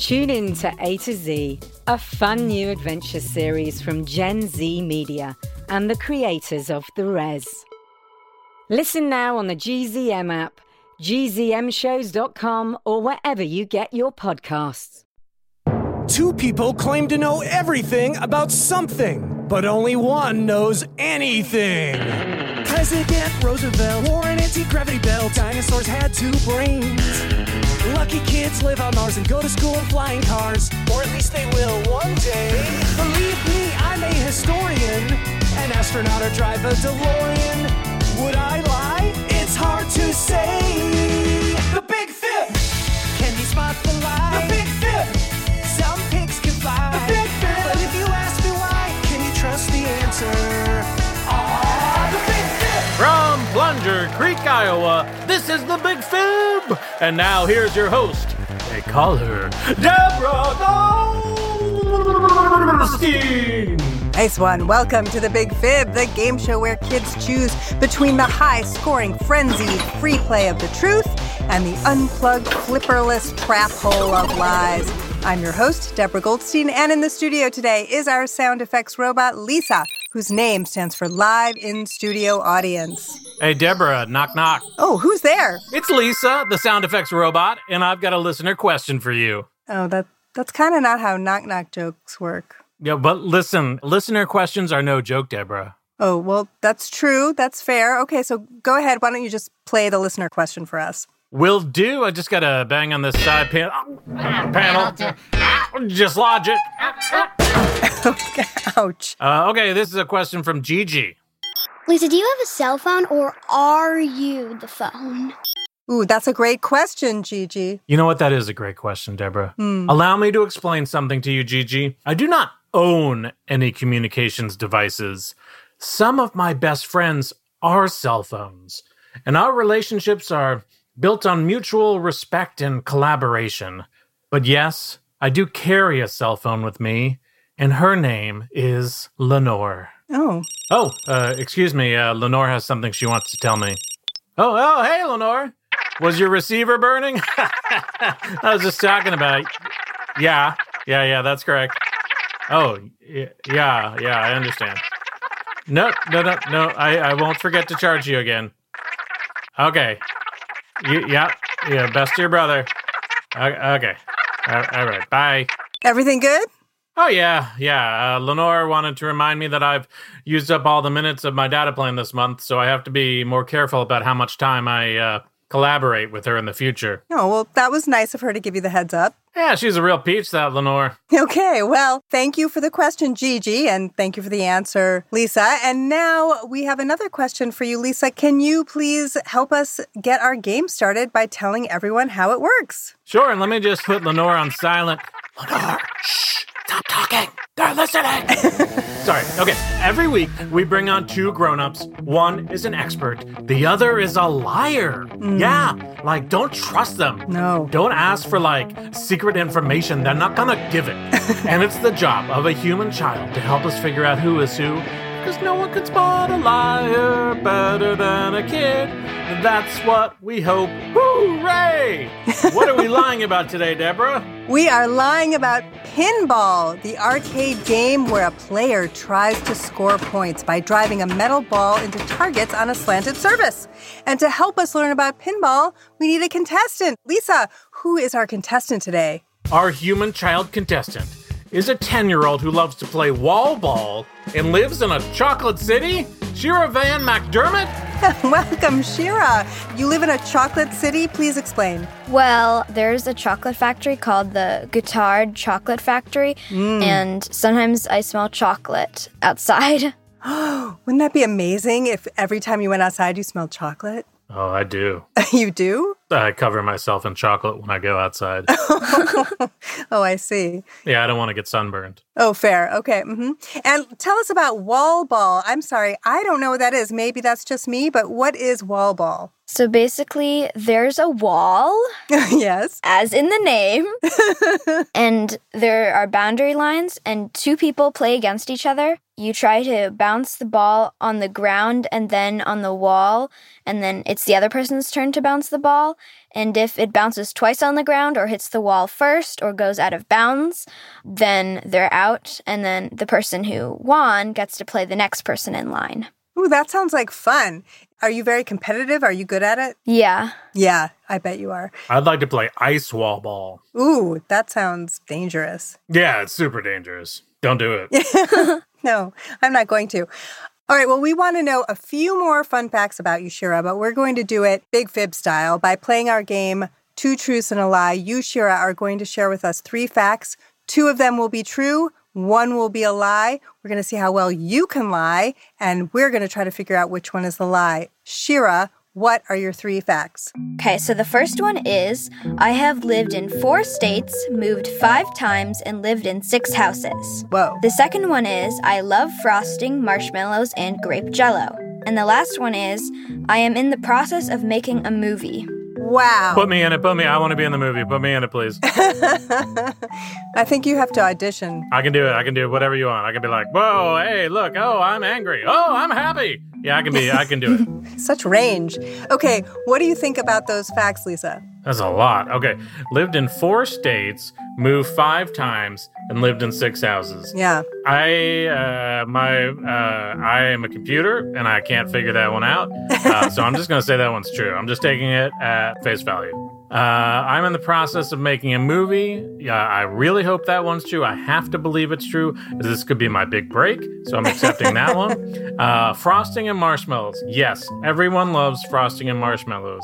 Tune in to A to Z, a fun new adventure series from Gen Z Media and the creators of The Res. Listen now on the GZM app, gzmshows.com, or wherever you get your podcasts. Two people claim to know everything about something, but only one knows anything. President Roosevelt wore an anti-gravity belt. Dinosaurs had two brains. Lucky kids live on Mars and go to school in flying cars, or at least they will one day. Believe me, I'm a historian, an astronaut or drive a DeLorean. Would I lie? It's hard to say. The Big Fib can be spot the lie. The Big Fib. Some pigs can fly. The Big Fib. But if you ask me why, can you trust the answer? Ah, the Big Fib. From Plunger Creek, Iowa, this is the Big Fib. And now here's your host. They call her Deborah Goldstein. Nice one. Welcome to the Big Fib, the game show where kids choose between the high scoring, frenzied free play of the truth and the unplugged, flipperless trap hole of lies. I'm your host, Deborah Goldstein, and in the studio today is our sound effects robot, Lisa, whose name stands for Live in Studio Audience. Hey, Deborah, knock knock. Oh, who's there? It's Lisa, the sound effects robot, and I've got a listener question for you. Oh, that that's kind of not how knock knock jokes work. Yeah, but listen, listener questions are no joke, Deborah. Oh, well, that's true. That's fair. Okay, so go ahead. Why don't you just play the listener question for us? Will do. I just gotta bang on this side pan- panel. Just lodge it. Ouch. Uh, okay, this is a question from Gigi. Lisa, do you have a cell phone or are you the phone? Ooh, that's a great question, Gigi. You know what? That is a great question, Deborah. Hmm. Allow me to explain something to you, Gigi. I do not own any communications devices. Some of my best friends are cell phones, and our relationships are built on mutual respect and collaboration. But yes, I do carry a cell phone with me, and her name is Lenore. Oh, Oh, uh, excuse me. Uh, Lenore has something she wants to tell me. Oh, oh, hey, Lenore. Was your receiver burning? I was just talking about. Yeah, yeah, yeah. That's correct. Oh, yeah, yeah. I understand. No, no, no, no. I, I won't forget to charge you again. Okay. You, yeah, yeah. Best to your brother. Okay. All right. Bye. everything good? Oh yeah, yeah. Uh, Lenore wanted to remind me that I've used up all the minutes of my data plan this month, so I have to be more careful about how much time I uh, collaborate with her in the future. Oh, well, that was nice of her to give you the heads up. Yeah, she's a real peach, that Lenore. Okay, well, thank you for the question, Gigi, and thank you for the answer, Lisa. And now we have another question for you, Lisa. Can you please help us get our game started by telling everyone how it works? Sure, and let me just put Lenore on silent. Lenore, shh, stop talking. They're listening. Sorry. Okay. Every week we bring on two grown-ups. One is an expert. The other is a liar. Hmm. Yeah. Like, don't trust them. No. Don't ask for like secret information. They're not gonna give it. and it's the job of a human child to help us figure out who is who. Because no one can spot a liar better than a kid. And that's what we hope. Hooray! what are we lying about today, Deborah? We are lying about Pinball, the arcade game where a player tries to score points by driving a metal ball into targets on a slanted surface. And to help us learn about pinball, we need a contestant. Lisa, who is our contestant today? Our human child contestant is a 10 year old who loves to play wall ball and lives in a chocolate city? Shira Van McDermott? Welcome, Shira. You live in a chocolate city. Please explain. Well, there's a chocolate factory called the Guittard Chocolate Factory, mm. and sometimes I smell chocolate outside. Wouldn't that be amazing if every time you went outside you smelled chocolate? Oh, I do. you do? I cover myself in chocolate when I go outside. Oh, I see. yeah, I don't want to get sunburned. Oh, fair. Okay. hmm And tell us about wall ball. I'm sorry, I don't know what that is. Maybe that's just me, but what is wall ball? So basically, there's a wall, yes. as in the name, and there are boundary lines, and two people play against each other. You try to bounce the ball on the ground and then on the wall, and then it's the other person's turn to bounce the ball. And if it bounces twice on the ground, or hits the wall first, or goes out of bounds, then they're out, and then the person who won gets to play the next person in line. Ooh, that sounds like fun. Are you very competitive? Are you good at it? Yeah. Yeah, I bet you are. I'd like to play ice wall ball. Ooh, that sounds dangerous. Yeah, it's super dangerous. Don't do it. No, I'm not going to. All right, well, we want to know a few more fun facts about you, Shira, but we're going to do it big fib style by playing our game Two Truths and a Lie. You, Shira, are going to share with us three facts. Two of them will be true, one will be a lie. We're going to see how well you can lie, and we're going to try to figure out which one is the lie. Shira, what are your three facts? Okay, so the first one is I have lived in four states, moved five times, and lived in six houses. Whoa. The second one is I love frosting, marshmallows, and grape jello. And the last one is I am in the process of making a movie. Wow. Put me in it. Put me. I want to be in the movie. Put me in it, please. I think you have to audition. I can do it. I can do whatever you want. I can be like, whoa, hey, look. Oh, I'm angry. Oh, I'm happy. Yeah, I can be. I can do it. Such range. Okay, what do you think about those facts, Lisa? That's a lot. Okay, lived in four states, moved five times, and lived in six houses. Yeah. I uh, my uh, I am a computer and I can't figure that one out. Uh, so I'm just gonna say that one's true. I'm just taking it at face value. Uh, I'm in the process of making a movie. Yeah, I really hope that one's true. I have to believe it's true. Because this could be my big break, so I'm accepting that one. Uh, frosting and marshmallows. Yes, everyone loves frosting and marshmallows.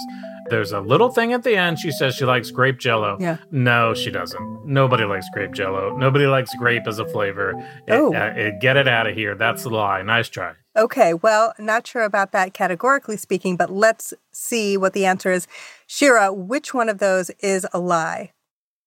There's a little thing at the end. She says she likes grape jello. Yeah. No, she doesn't. Nobody likes grape jello. Nobody likes grape as a flavor. It- Oh. uh, it- get it out of here. That's the lie. Nice try. Okay, well, not sure about that categorically speaking, but let's see what the answer is. Shira, which one of those is a lie?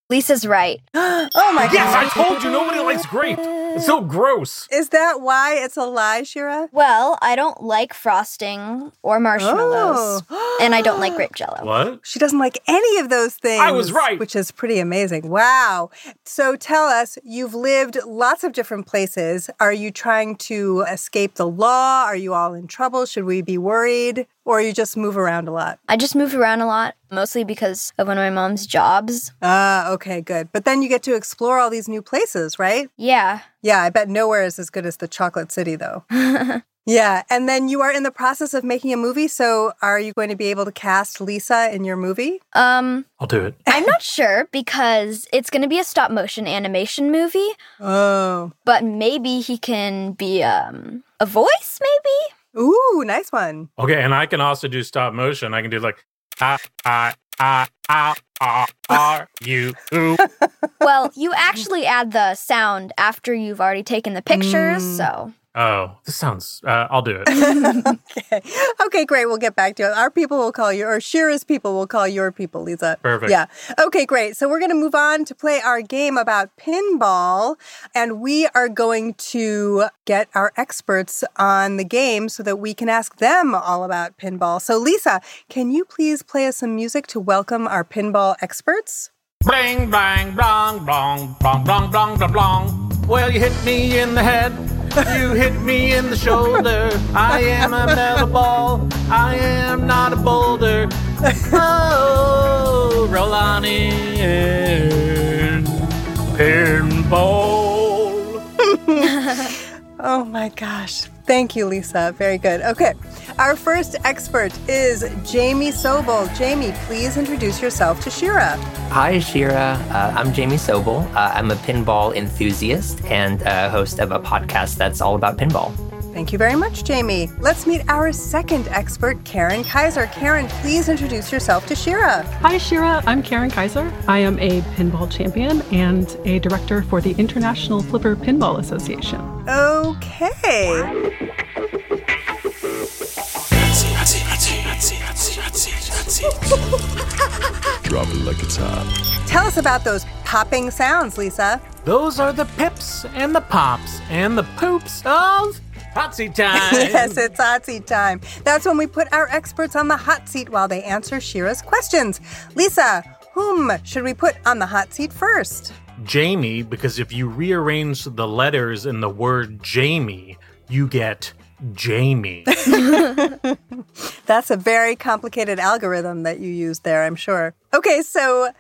Lisa's right. Oh my Yes, I told you nobody likes grape. It's so gross. Is that why it's a lie, Shira? Well, I don't like frosting or marshmallows, Oh. and I don't like grape jello. What? She doesn't like any of those things. I was right. Which is pretty amazing. Wow. So tell us, you've lived lots of different places. Are you trying to escape the law? Are you all in trouble? Should we be worried? Or you just move around a lot? I just move around a lot, mostly because of one of my mom's jobs. Ah, okay, good. But then you get to explore all these new places, right? Yeah. Yeah, I bet nowhere is as good as the Chocolate City, though. yeah, and then you are in the process of making a movie. So are you going to be able to cast Lisa in your movie? Um, I'll do it. I'm not sure because it's going to be a stop motion animation movie, Oh. but maybe he can be um a voice maybe? Ooh, nice one. Okay, and I can also do stop motion. I can do like ah ah ah ah ah are you ooh. well, you actually add the sound after you've already taken the pictures, Mm. so Oh, this sounds. Uh, I'll do it. okay. Okay, great. We'll get back to it. Our people will call you, or Shira's people will call your people, Lisa. Perfect. Yeah. Okay, great. So we're going to move on to play our game about pinball, and we are going to get our experts on the game so that we can ask them all about pinball. So, Lisa, can you please play us some music to welcome our pinball experts? Bang, bang, blong, blong, blong, blong, blong, blong, blong. Well, you hit me in the head. You hit me in the shoulder. I am a metal ball. I am not a boulder. Oh, roll on in. Pinball. Oh my gosh. Thank you, Lisa. Very good. Okay. Our first expert is Jamie Sobel. Jamie, please introduce yourself to Shira. Hi, Shira. Uh, I'm Jamie Sobel. Uh, I'm a pinball enthusiast and uh, host of a podcast that's all about pinball. Thank you very much, Jamie. Let's meet our second expert, Karen Kaiser. Karen, please introduce yourself to Shira. Hi, Shira. I'm Karen Kaiser. I am a pinball champion and a director for the International Flipper Pinball Association. Okay. Drop it like it's hot. Tell us about those popping sounds, Lisa. Those are the pips and the pops and the poops of hot seat time. yes, it's hot seat time. That's when we put our experts on the hot seat while they answer Shira's questions. Lisa, whom should we put on the hot seat first? Jamie, because if you rearrange the letters in the word Jamie, you get Jamie. That's a very complicated algorithm that you used there, I'm sure. Okay, so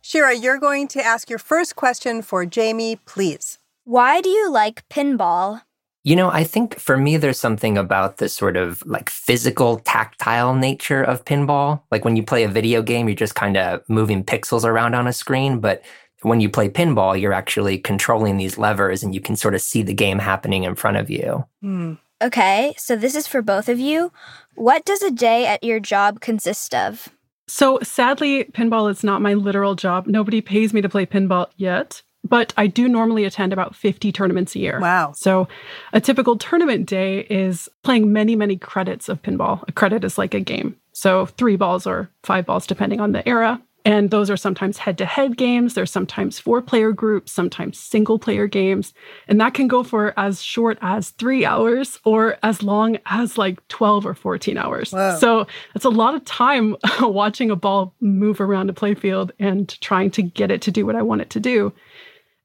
Shira, you're going to ask your first question for Jamie, please. Why do you like pinball? You know, I think for me, there's something about the sort of like physical, tactile nature of pinball. Like when you play a video game, you're just kind of moving pixels around on a screen. But when you play pinball, you're actually controlling these levers and you can sort of see the game happening in front of you. Hmm. Okay, so this is for both of you. What does a day at your job consist of? So sadly, pinball is not my literal job. Nobody pays me to play pinball yet, but I do normally attend about 50 tournaments a year. Wow. So a typical tournament day is playing many, many credits of pinball. A credit is like a game. So three balls or five balls, depending on the era. And those are sometimes head to head games. There's sometimes four player groups, sometimes single player games. And that can go for as short as three hours or as long as like 12 or 14 hours. Wow. So it's a lot of time watching a ball move around a playfield and trying to get it to do what I want it to do.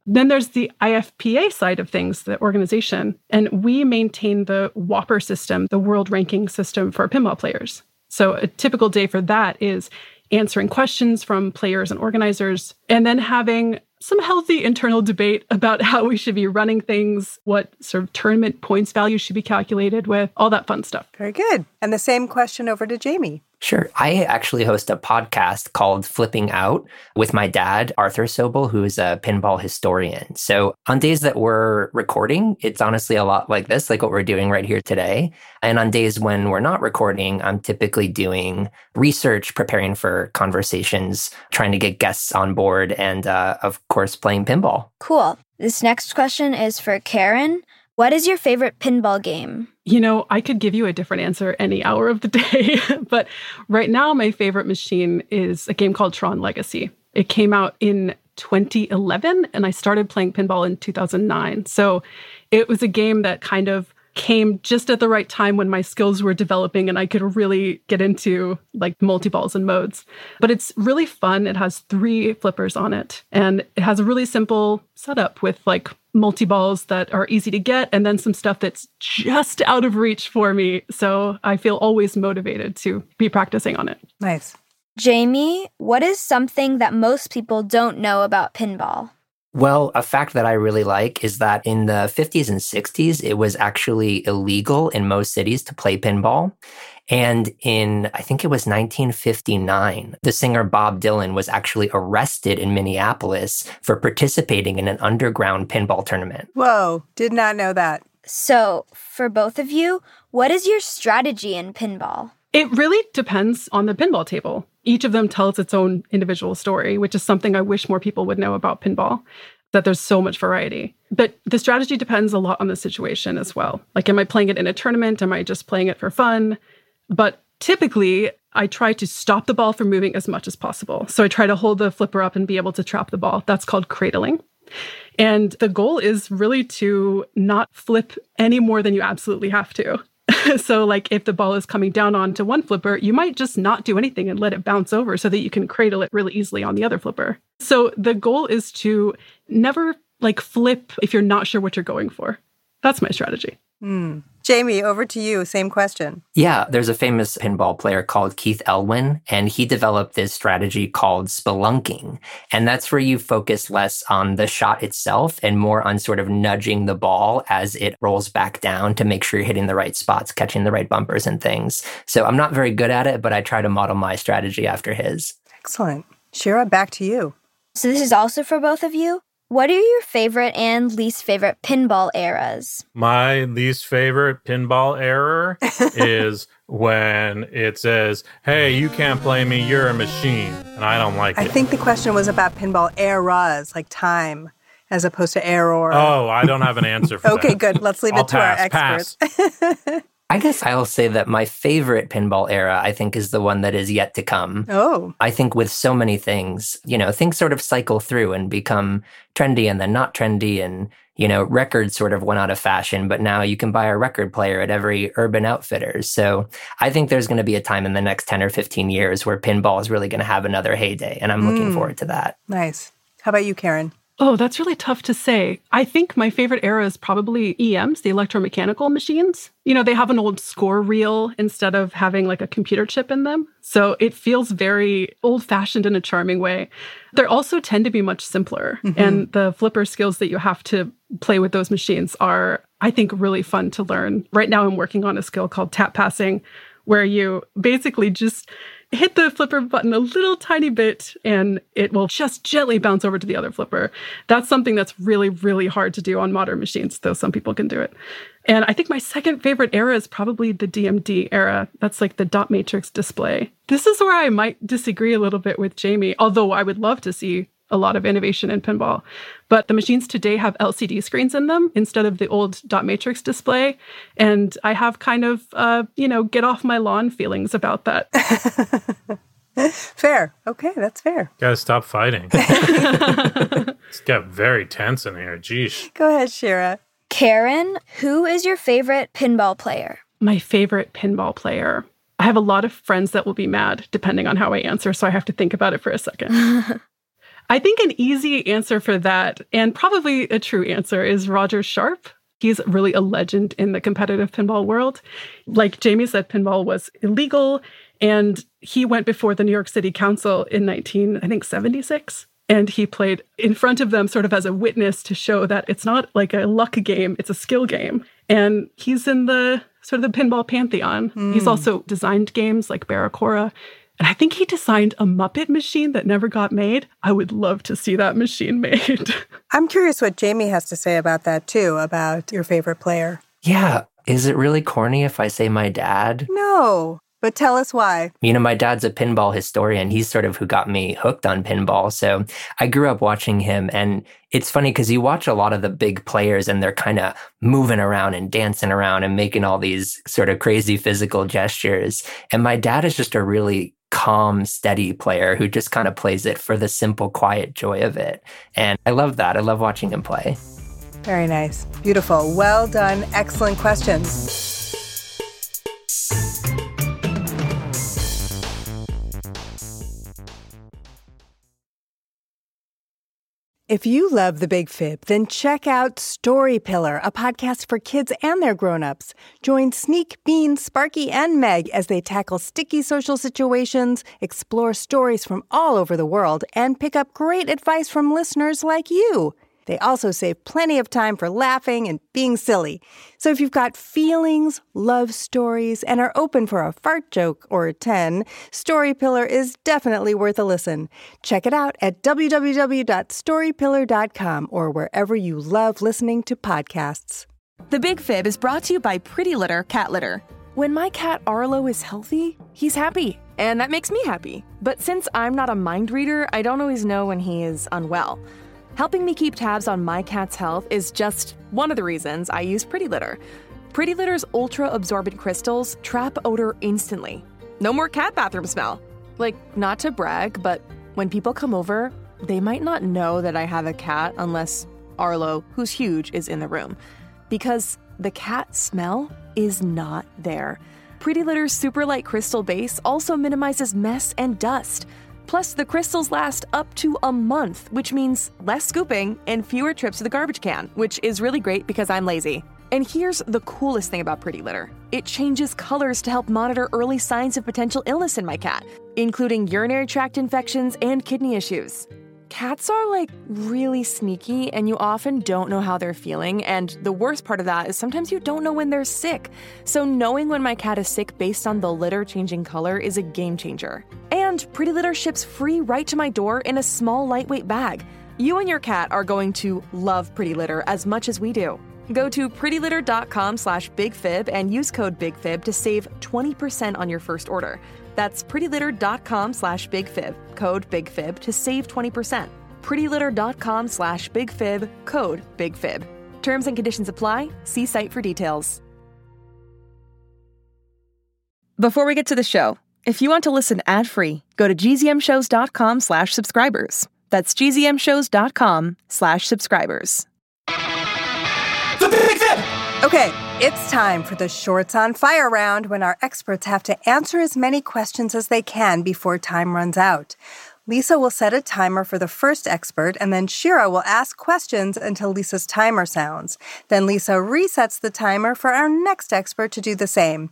Then there's the IFPA side of things, the organization, and we maintain the WPPR system, the world ranking system for pinball players. So a typical day for that is answering questions from players and organizers, and then having some healthy internal debate about how we should be running things, what sort of tournament points value should be calculated with, all that fun stuff. Very good. And the same question over to Jamie. Sure. I actually host a podcast called Flipping Out with my dad, Arthur Sobel, who is a pinball historian. So on days that we're recording, it's honestly a lot like this, like what we're doing right here today. And on days when we're not recording, I'm typically doing research, preparing for conversations, trying to get guests on board, and uh, of course, playing pinball. Cool. This next question is for Karen. What is your favorite pinball game? You know, I could give you a different answer any hour of the day, but right now my favorite machine is a game called Tron Legacy. It came out in 2011 and I started playing pinball in 2009. So it was a game that kind of came just at the right time when my skills were developing and I could really get into like multi balls and modes. But it's really fun. It has three flippers on it and it has a really simple setup with like multi balls that are easy to get and then some stuff that's just out of reach for me. So I feel always motivated to be practicing on it. Nice. Jamie, what is something that most people don't know about pinball? Well, a fact that I really like is that in the 50s and 60s, it was actually illegal in most cities to play pinball. And in, I think it was 1959, the singer Bob Dylan was actually arrested in Minneapolis for participating in an underground pinball tournament. Whoa, did not know that. So, for both of you, what is your strategy in pinball? It really depends on the pinball table. Each of them tells its own individual story, which is something I wish more people would know about pinball, that there's so much variety. But the strategy depends a lot on the situation as well. Like, am I playing it in a tournament? Am I just playing it for fun? But typically, I try to stop the ball from moving as much as possible. So I try to hold the flipper up and be able to trap the ball. That's called cradling. And the goal is really to not flip any more than you absolutely have to. so, like if the ball is coming down onto one flipper, you might just not do anything and let it bounce over so that you can cradle it really easily on the other flipper. So, the goal is to never like flip if you're not sure what you're going for. That's my strategy. Hmm. Jamie, over to you. Same question. Yeah, there's a famous pinball player called Keith Elwin, and he developed this strategy called spelunking. And that's where you focus less on the shot itself and more on sort of nudging the ball as it rolls back down to make sure you're hitting the right spots, catching the right bumpers and things. So I'm not very good at it, but I try to model my strategy after his. Excellent. Shira, back to you. So, this is also for both of you. What are your favorite and least favorite pinball eras? My least favorite pinball error is when it says, Hey, you can't play me, you're a machine. And I don't like I it. I think the question was about pinball eras, like time, as opposed to error. oh, I don't have an answer for okay, that. Okay, good. Let's leave I'll it to our pass, experts. I guess I'll say that my favorite pinball era, I think, is the one that is yet to come. Oh. I think with so many things, you know, things sort of cycle through and become trendy and then not trendy. And, you know, records sort of went out of fashion, but now you can buy a record player at every urban outfitters. So I think there's going to be a time in the next 10 or 15 years where pinball is really going to have another heyday. And I'm looking Mm. forward to that. Nice. How about you, Karen? Oh, that's really tough to say. I think my favorite era is probably EMs, the electromechanical machines. You know, they have an old score reel instead of having like a computer chip in them. So it feels very old fashioned in a charming way. They also tend to be much simpler. Mhm. And the flipper skills that you have to play with those machines are, I think, really fun to learn. Right now, I'm working on a skill called tap passing, where you basically just hit the flipper button a little tiny bit and it will just gently bounce over to the other flipper. That's something that's really, really hard to do on modern machines, though some people can do it. And I think my second favorite era is probably the DMD era. That's like the dot matrix display. This is where I might disagree a little bit with Jamie, although I would love to see a lot of innovation in pinball. But the machines today have LCD screens in them instead of the old dot matrix display. And I have kind of, uh, you know, get off my lawn feelings about that. fair. Okay, that's fair. Gotta stop fighting. it's got very tense in here. Geesh. Go ahead, Shira. Karen, who is your favorite pinball player? My favorite pinball player. I have a lot of friends that will be mad depending on how I answer, so I have to think about it for a second. I think an easy answer for that, and probably a true answer, is Roger Sharpe. He's really a legend in the competitive pinball world. Like Jamie said, pinball was illegal, and he went before the New York City Council in 19, I think, 76. And he played in front of them sort of as a witness to show that it's not like a luck game, it's a skill game. And he's in the sort of the pinball pantheon. He's Hmm. also designed games like Barracora. And I think he designed a Muppet machine that never got made. I would love to see that machine made. I'm curious what Jamie has to say about that too, about your favorite player. Yeah. Is it really corny if I say my dad? No, but tell us why. You know, my dad's a pinball historian. He's sort of who got me hooked on pinball. So I grew up watching him. And it's funny because you watch a lot of the big players and they're kind of moving around and dancing around and making all these sort of crazy physical gestures. And my dad is just a really calm, steady player who just kind of plays it for the simple, quiet joy of it. And I love that. I love watching him play. Very nice. Beautiful. Well done. Excellent questions. If you love The Big Fib, then check out Story Pillar, a podcast for kids and their grown-ups. Join Sneak, Bean, Sparky, and Meg as they tackle sticky social situations, explore stories from all over the world, and pick up great advice from listeners like you. They also save plenty of time for laughing and being silly. So if you've got feelings, love stories, and are open for a fart joke or a 10, Story Pillar is definitely worth a listen. Check it out at www.storypillar.com or wherever you love listening to podcasts. The Big Fib is brought to you by Pretty Litter Cat Litter. When my cat Arlo is healthy, he's happy, and that makes me happy. But since I'm not a mind reader, I don't always know when he is unwell. Helping me keep tabs on my cat's health is just one of the reasons I use Pretty Litter. Pretty Litter's ultra absorbent crystals trap odor instantly. No more cat bathroom smell. Like, not to brag, but when people come over, they might not know that I have a cat unless Arlo, who's huge, is in the room. Because the cat smell is not there. Pretty Litter's super light crystal base also minimizes mess and dust. Plus, the crystals last up to a month, which means less scooping and fewer trips to the garbage can, which is really great because I'm lazy. And here's the coolest thing about Pretty Litter it changes colors to help monitor early signs of potential illness in my cat, including urinary tract infections and kidney issues. Cats are like really sneaky, and you often don't know how they're feeling. And the worst part of that is sometimes you don't know when they're sick. So, knowing when my cat is sick based on the litter changing color is a game changer. And Pretty Litter ships free right to my door in a small, lightweight bag. You and your cat are going to love Pretty Litter as much as we do. Go to prettylitter.com slash bigfib and use code bigfib to save 20% on your first order. That's prettylitter.com slash bigfib, code bigfib to save 20%. prettylitter.com slash bigfib, code bigfib. Terms and conditions apply. See site for details. Before we get to the show, if you want to listen ad-free, go to gzmshows.com slash subscribers. That's gzmshows.com slash subscribers. Okay, it's time for the Shorts on Fire round when our experts have to answer as many questions as they can before time runs out. Lisa will set a timer for the first expert, and then Shira will ask questions until Lisa's timer sounds. Then Lisa resets the timer for our next expert to do the same.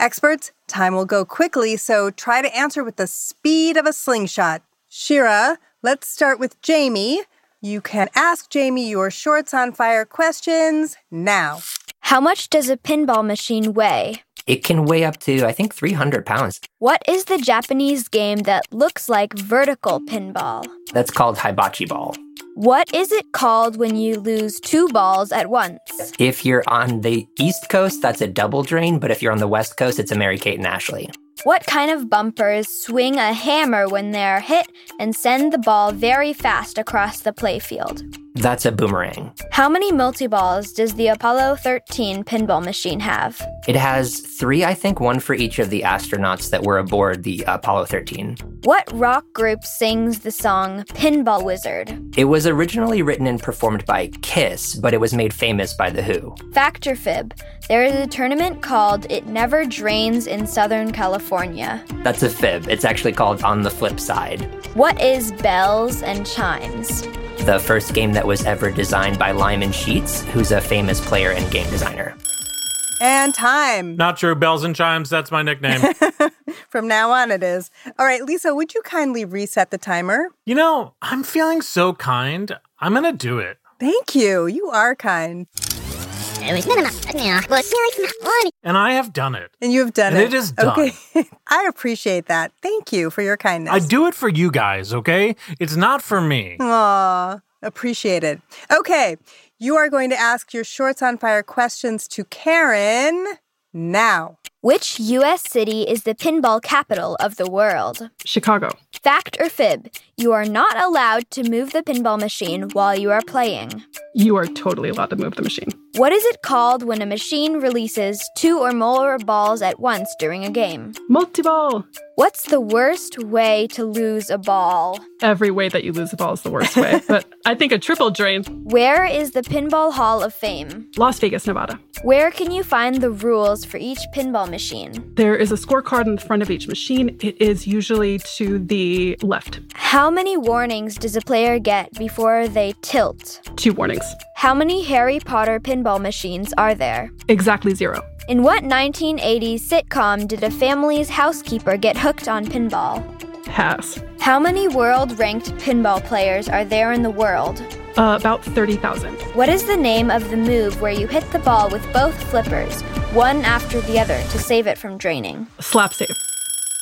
Experts, time will go quickly, so try to answer with the speed of a slingshot. Shira, let's start with Jamie. You can ask Jamie your Shorts on Fire questions now. How much does a pinball machine weigh? It can weigh up to, I think, 300 pounds. What is the Japanese game that looks like vertical pinball? That's called hibachi ball. What is it called when you lose two balls at once? If you're on the East Coast, that's a double drain, but if you're on the West Coast, it's a Mary Kate and Ashley. What kind of bumpers swing a hammer when they're hit and send the ball very fast across the playfield? That's a boomerang. How many multi-balls does the Apollo 13 pinball machine have? It has three, I think, one for each of the astronauts that were aboard the Apollo 13. What rock group sings the song Pinball Wizard? It was originally written and performed by Kiss, but it was made famous by The Who. Fact or fib? There is a tournament called It Never Drains in Southern California. That's a fib. It's actually called On the Flip Side. What is bells and chimes? The first game that was ever designed by Lyman Sheats, who's a famous player and game designer. And time. Not true. Bells and chimes. That's my nickname. From now on, it is. All right, Lisa, would you kindly reset the timer? you know, I'm feeling so kind. I'm going to do it. Thank you. You are kind. And I have done it. And you have done And it. it is done. Okay. I appreciate that. Thank you for your kindness. I do it for you guys, okay? It's not for me. Aw, appreciate it. Okay, you are going to ask your Shorts on Fire questions to Karen now. Which U.S. city is the pinball capital of the world? Chicago. Fact or fib? You are not allowed to move the pinball machine while you are playing. You are totally allowed to move the machine. What is it called when a machine releases two or more balls at once during a game? Multi-ball. What's the worst way to lose a ball? Every way that you lose a ball is the worst way. but I think a triple drain. Where is the Pinball Hall of Fame? Las Vegas, Nevada. Where can you find the rules for each pinball machine? There is a scorecard in the front of each machine. It is usually to the left. How many warnings does a player get before they tilt? Two warnings. How many Harry Potter pinball machines are there? Exactly zero. In what 1980s sitcom did a family's housekeeper get hooked on pinball? Pass. How many world ranked pinball players are there in the world? Uh, about 30,000. What is the name of the move where you hit the ball with both flippers, one after the other, to save it from draining? Slap save.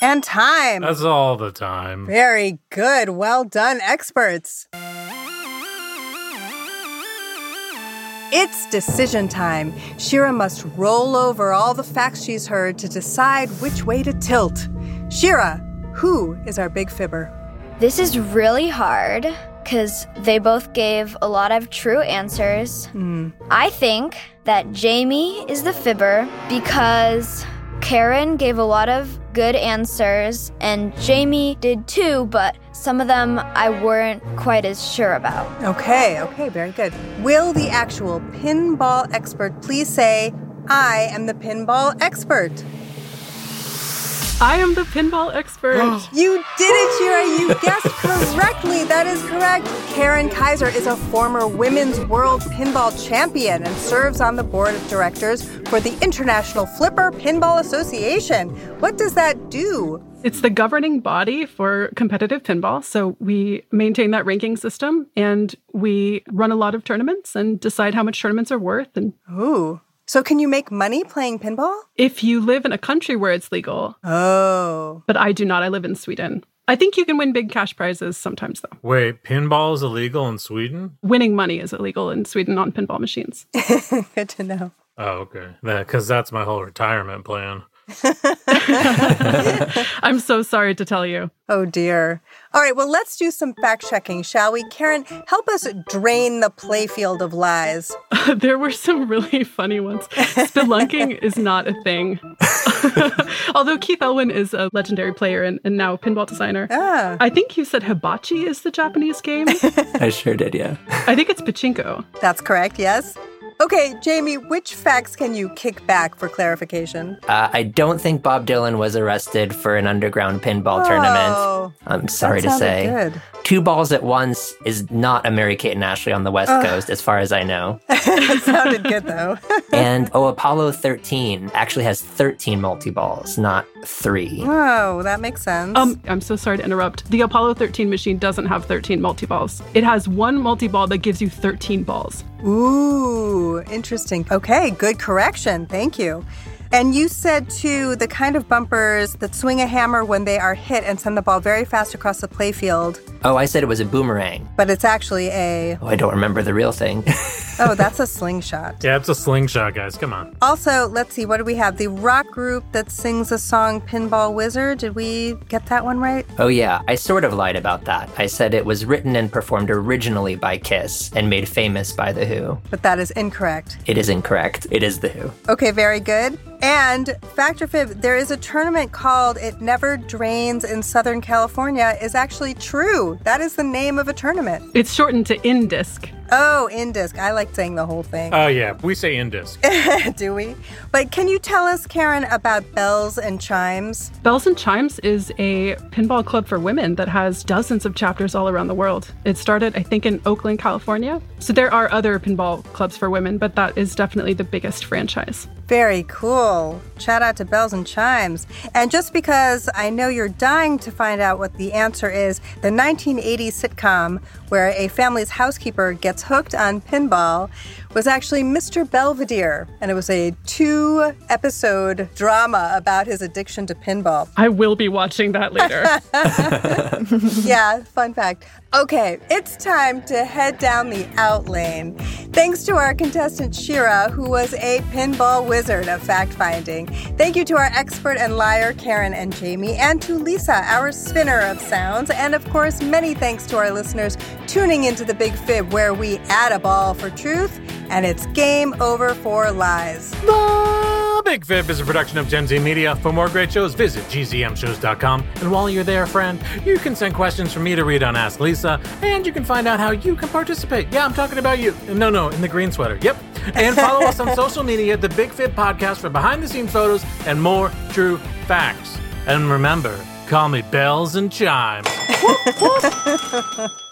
And time. That's all the time. Very good. Well done, experts. It's decision time. Shira must roll over all the facts she's heard to decide which way to tilt. Shira, who is our big fibber? This is really hard because they both gave a lot of true answers. Hmm. I think that Jamie is the fibber because Karen gave a lot of good answers and Jamie did too, but some of them I weren't quite as sure about. Okay, okay, very good. Will the actual pinball expert please say, I am the pinball expert? I am the pinball expert. You did it, Shira. You guessed correctly. That is correct. Karen Kaiser is a former women's world pinball champion and serves on the board of directors for the International Flipper Pinball Association. What does that do? It's the governing body for competitive pinball. So we maintain that ranking system and we run a lot of tournaments and decide how much tournaments are worth. And Ooh. So, can you make money playing pinball? if you live in a country where it's legal, Oh. but I do not, I live in Sweden. I think you can win big cash prizes sometimes, though. Wait, pinball is illegal in Sweden? Winning money is illegal in Sweden on pinball machines. Good to know. Oh, okay. Because that's my whole retirement plan. I'm so sorry to tell you. Oh dear. All right, well, let's do some fact checking, shall we? Karen, help us drain the playfield of lies. there were some really funny ones. Spelunking is not a thing. Although Keith Elwin is a legendary player and, and now pinball designer. Ah. I think you said hibachi is the Japanese game. I sure did, yeah. I think it's pachinko. That's correct, yes. Okay, Jamie, which facts can you kick back for clarification? Uh, I don't think Bob Dylan was arrested for an underground pinball Oh, tournament. I'm sorry that to say. good. Two balls at once is not a Mary Kate and Ashley on the West Ugh. Coast, as far as I know. it sounded good, though. and oh, Apollo 13 actually has 13 multi balls, not three. oh, that makes sense. Um, I'm so sorry to interrupt. The Apollo 13 machine doesn't have 13 multi balls. It has one multi ball that gives you 13 balls. Ooh, interesting. Okay, good correction. Thank you. And you said too the kind of bumpers that swing a hammer when they are hit and send the ball very fast across the playfield, Oh, I said it was a boomerang. but it's actually a Oh, I don't remember the real thing. oh, that's a slingshot. Yeah, it's a slingshot, guys. Come on. Also, let's see, what do we have? The rock group that sings the song Pinball Wizard. Did we get that one right? oh, yeah, I sort of lied about that. I said it was written and performed originally by Kiss and made famous by The Who. But that is incorrect. It is incorrect. It is The Who. Okay, very good. And Factor Fib, there is a tournament called It Never Drains in Southern California is actually true. That is the name of a tournament. It's shortened to Indisc. Oh, Indisc. I like saying the whole thing. Oh, yeah, we say Indisc. Do we? But can you tell us, Karen, about bells and chimes? Bells and Chimes is a pinball club for women that has dozens of chapters all around the world. It started, I think, in Oakland, California. So there are other pinball clubs for women, but that is definitely the biggest franchise. Very cool. Shout out to Bells and Chimes. And just because I know you're dying to find out what the answer is, the 1980 sitcom where a family's housekeeper gets hooked on pinball was actually Mr. Belvedere. And it was a two episode drama about his addiction to pinball. I will be watching that later. yeah, fun fact. Okay, it's time to head down the out lane. Thanks to our contestant Shira, who was a pinball wizard of fact finding. Thank you to our expert and liar Karen and Jamie, and to Lisa, our spinner of sounds. And of course, many thanks to our listeners tuning into the Big Fib, where we add a ball for truth and it's game over for lies. The Big Fib is a production of Gen Z Media. For more great shows, visit gzmshows.com. And while you're there, friend, you can send questions for me to read on Ask Lisa, and you can find out how you can participate. Yeah, I'm talking about you. No, no, in the green sweater. Yep. And follow us on social media, at the Big Fib Podcast, for behind the scenes photos and more true facts. And remember, call me Bells and Chimes.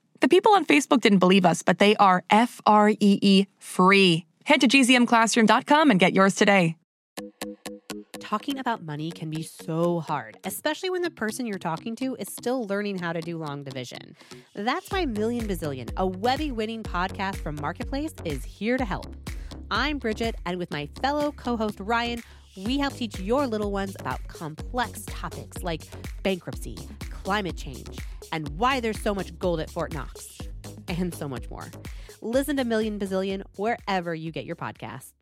The people on Facebook didn't believe us, but they are F R E E free. Head to gzmclassroom.com and get yours today. Talking about money can be so hard, especially when the person you're talking to is still learning how to do long division. That's why Million Bazillion, a Webby winning podcast from Marketplace, is here to help. I'm Bridget, and with my fellow co host Ryan, we help teach your little ones about complex topics like bankruptcy, climate change, and why there's so much gold at Fort Knox, and so much more. Listen to Million Bazillion wherever you get your podcasts.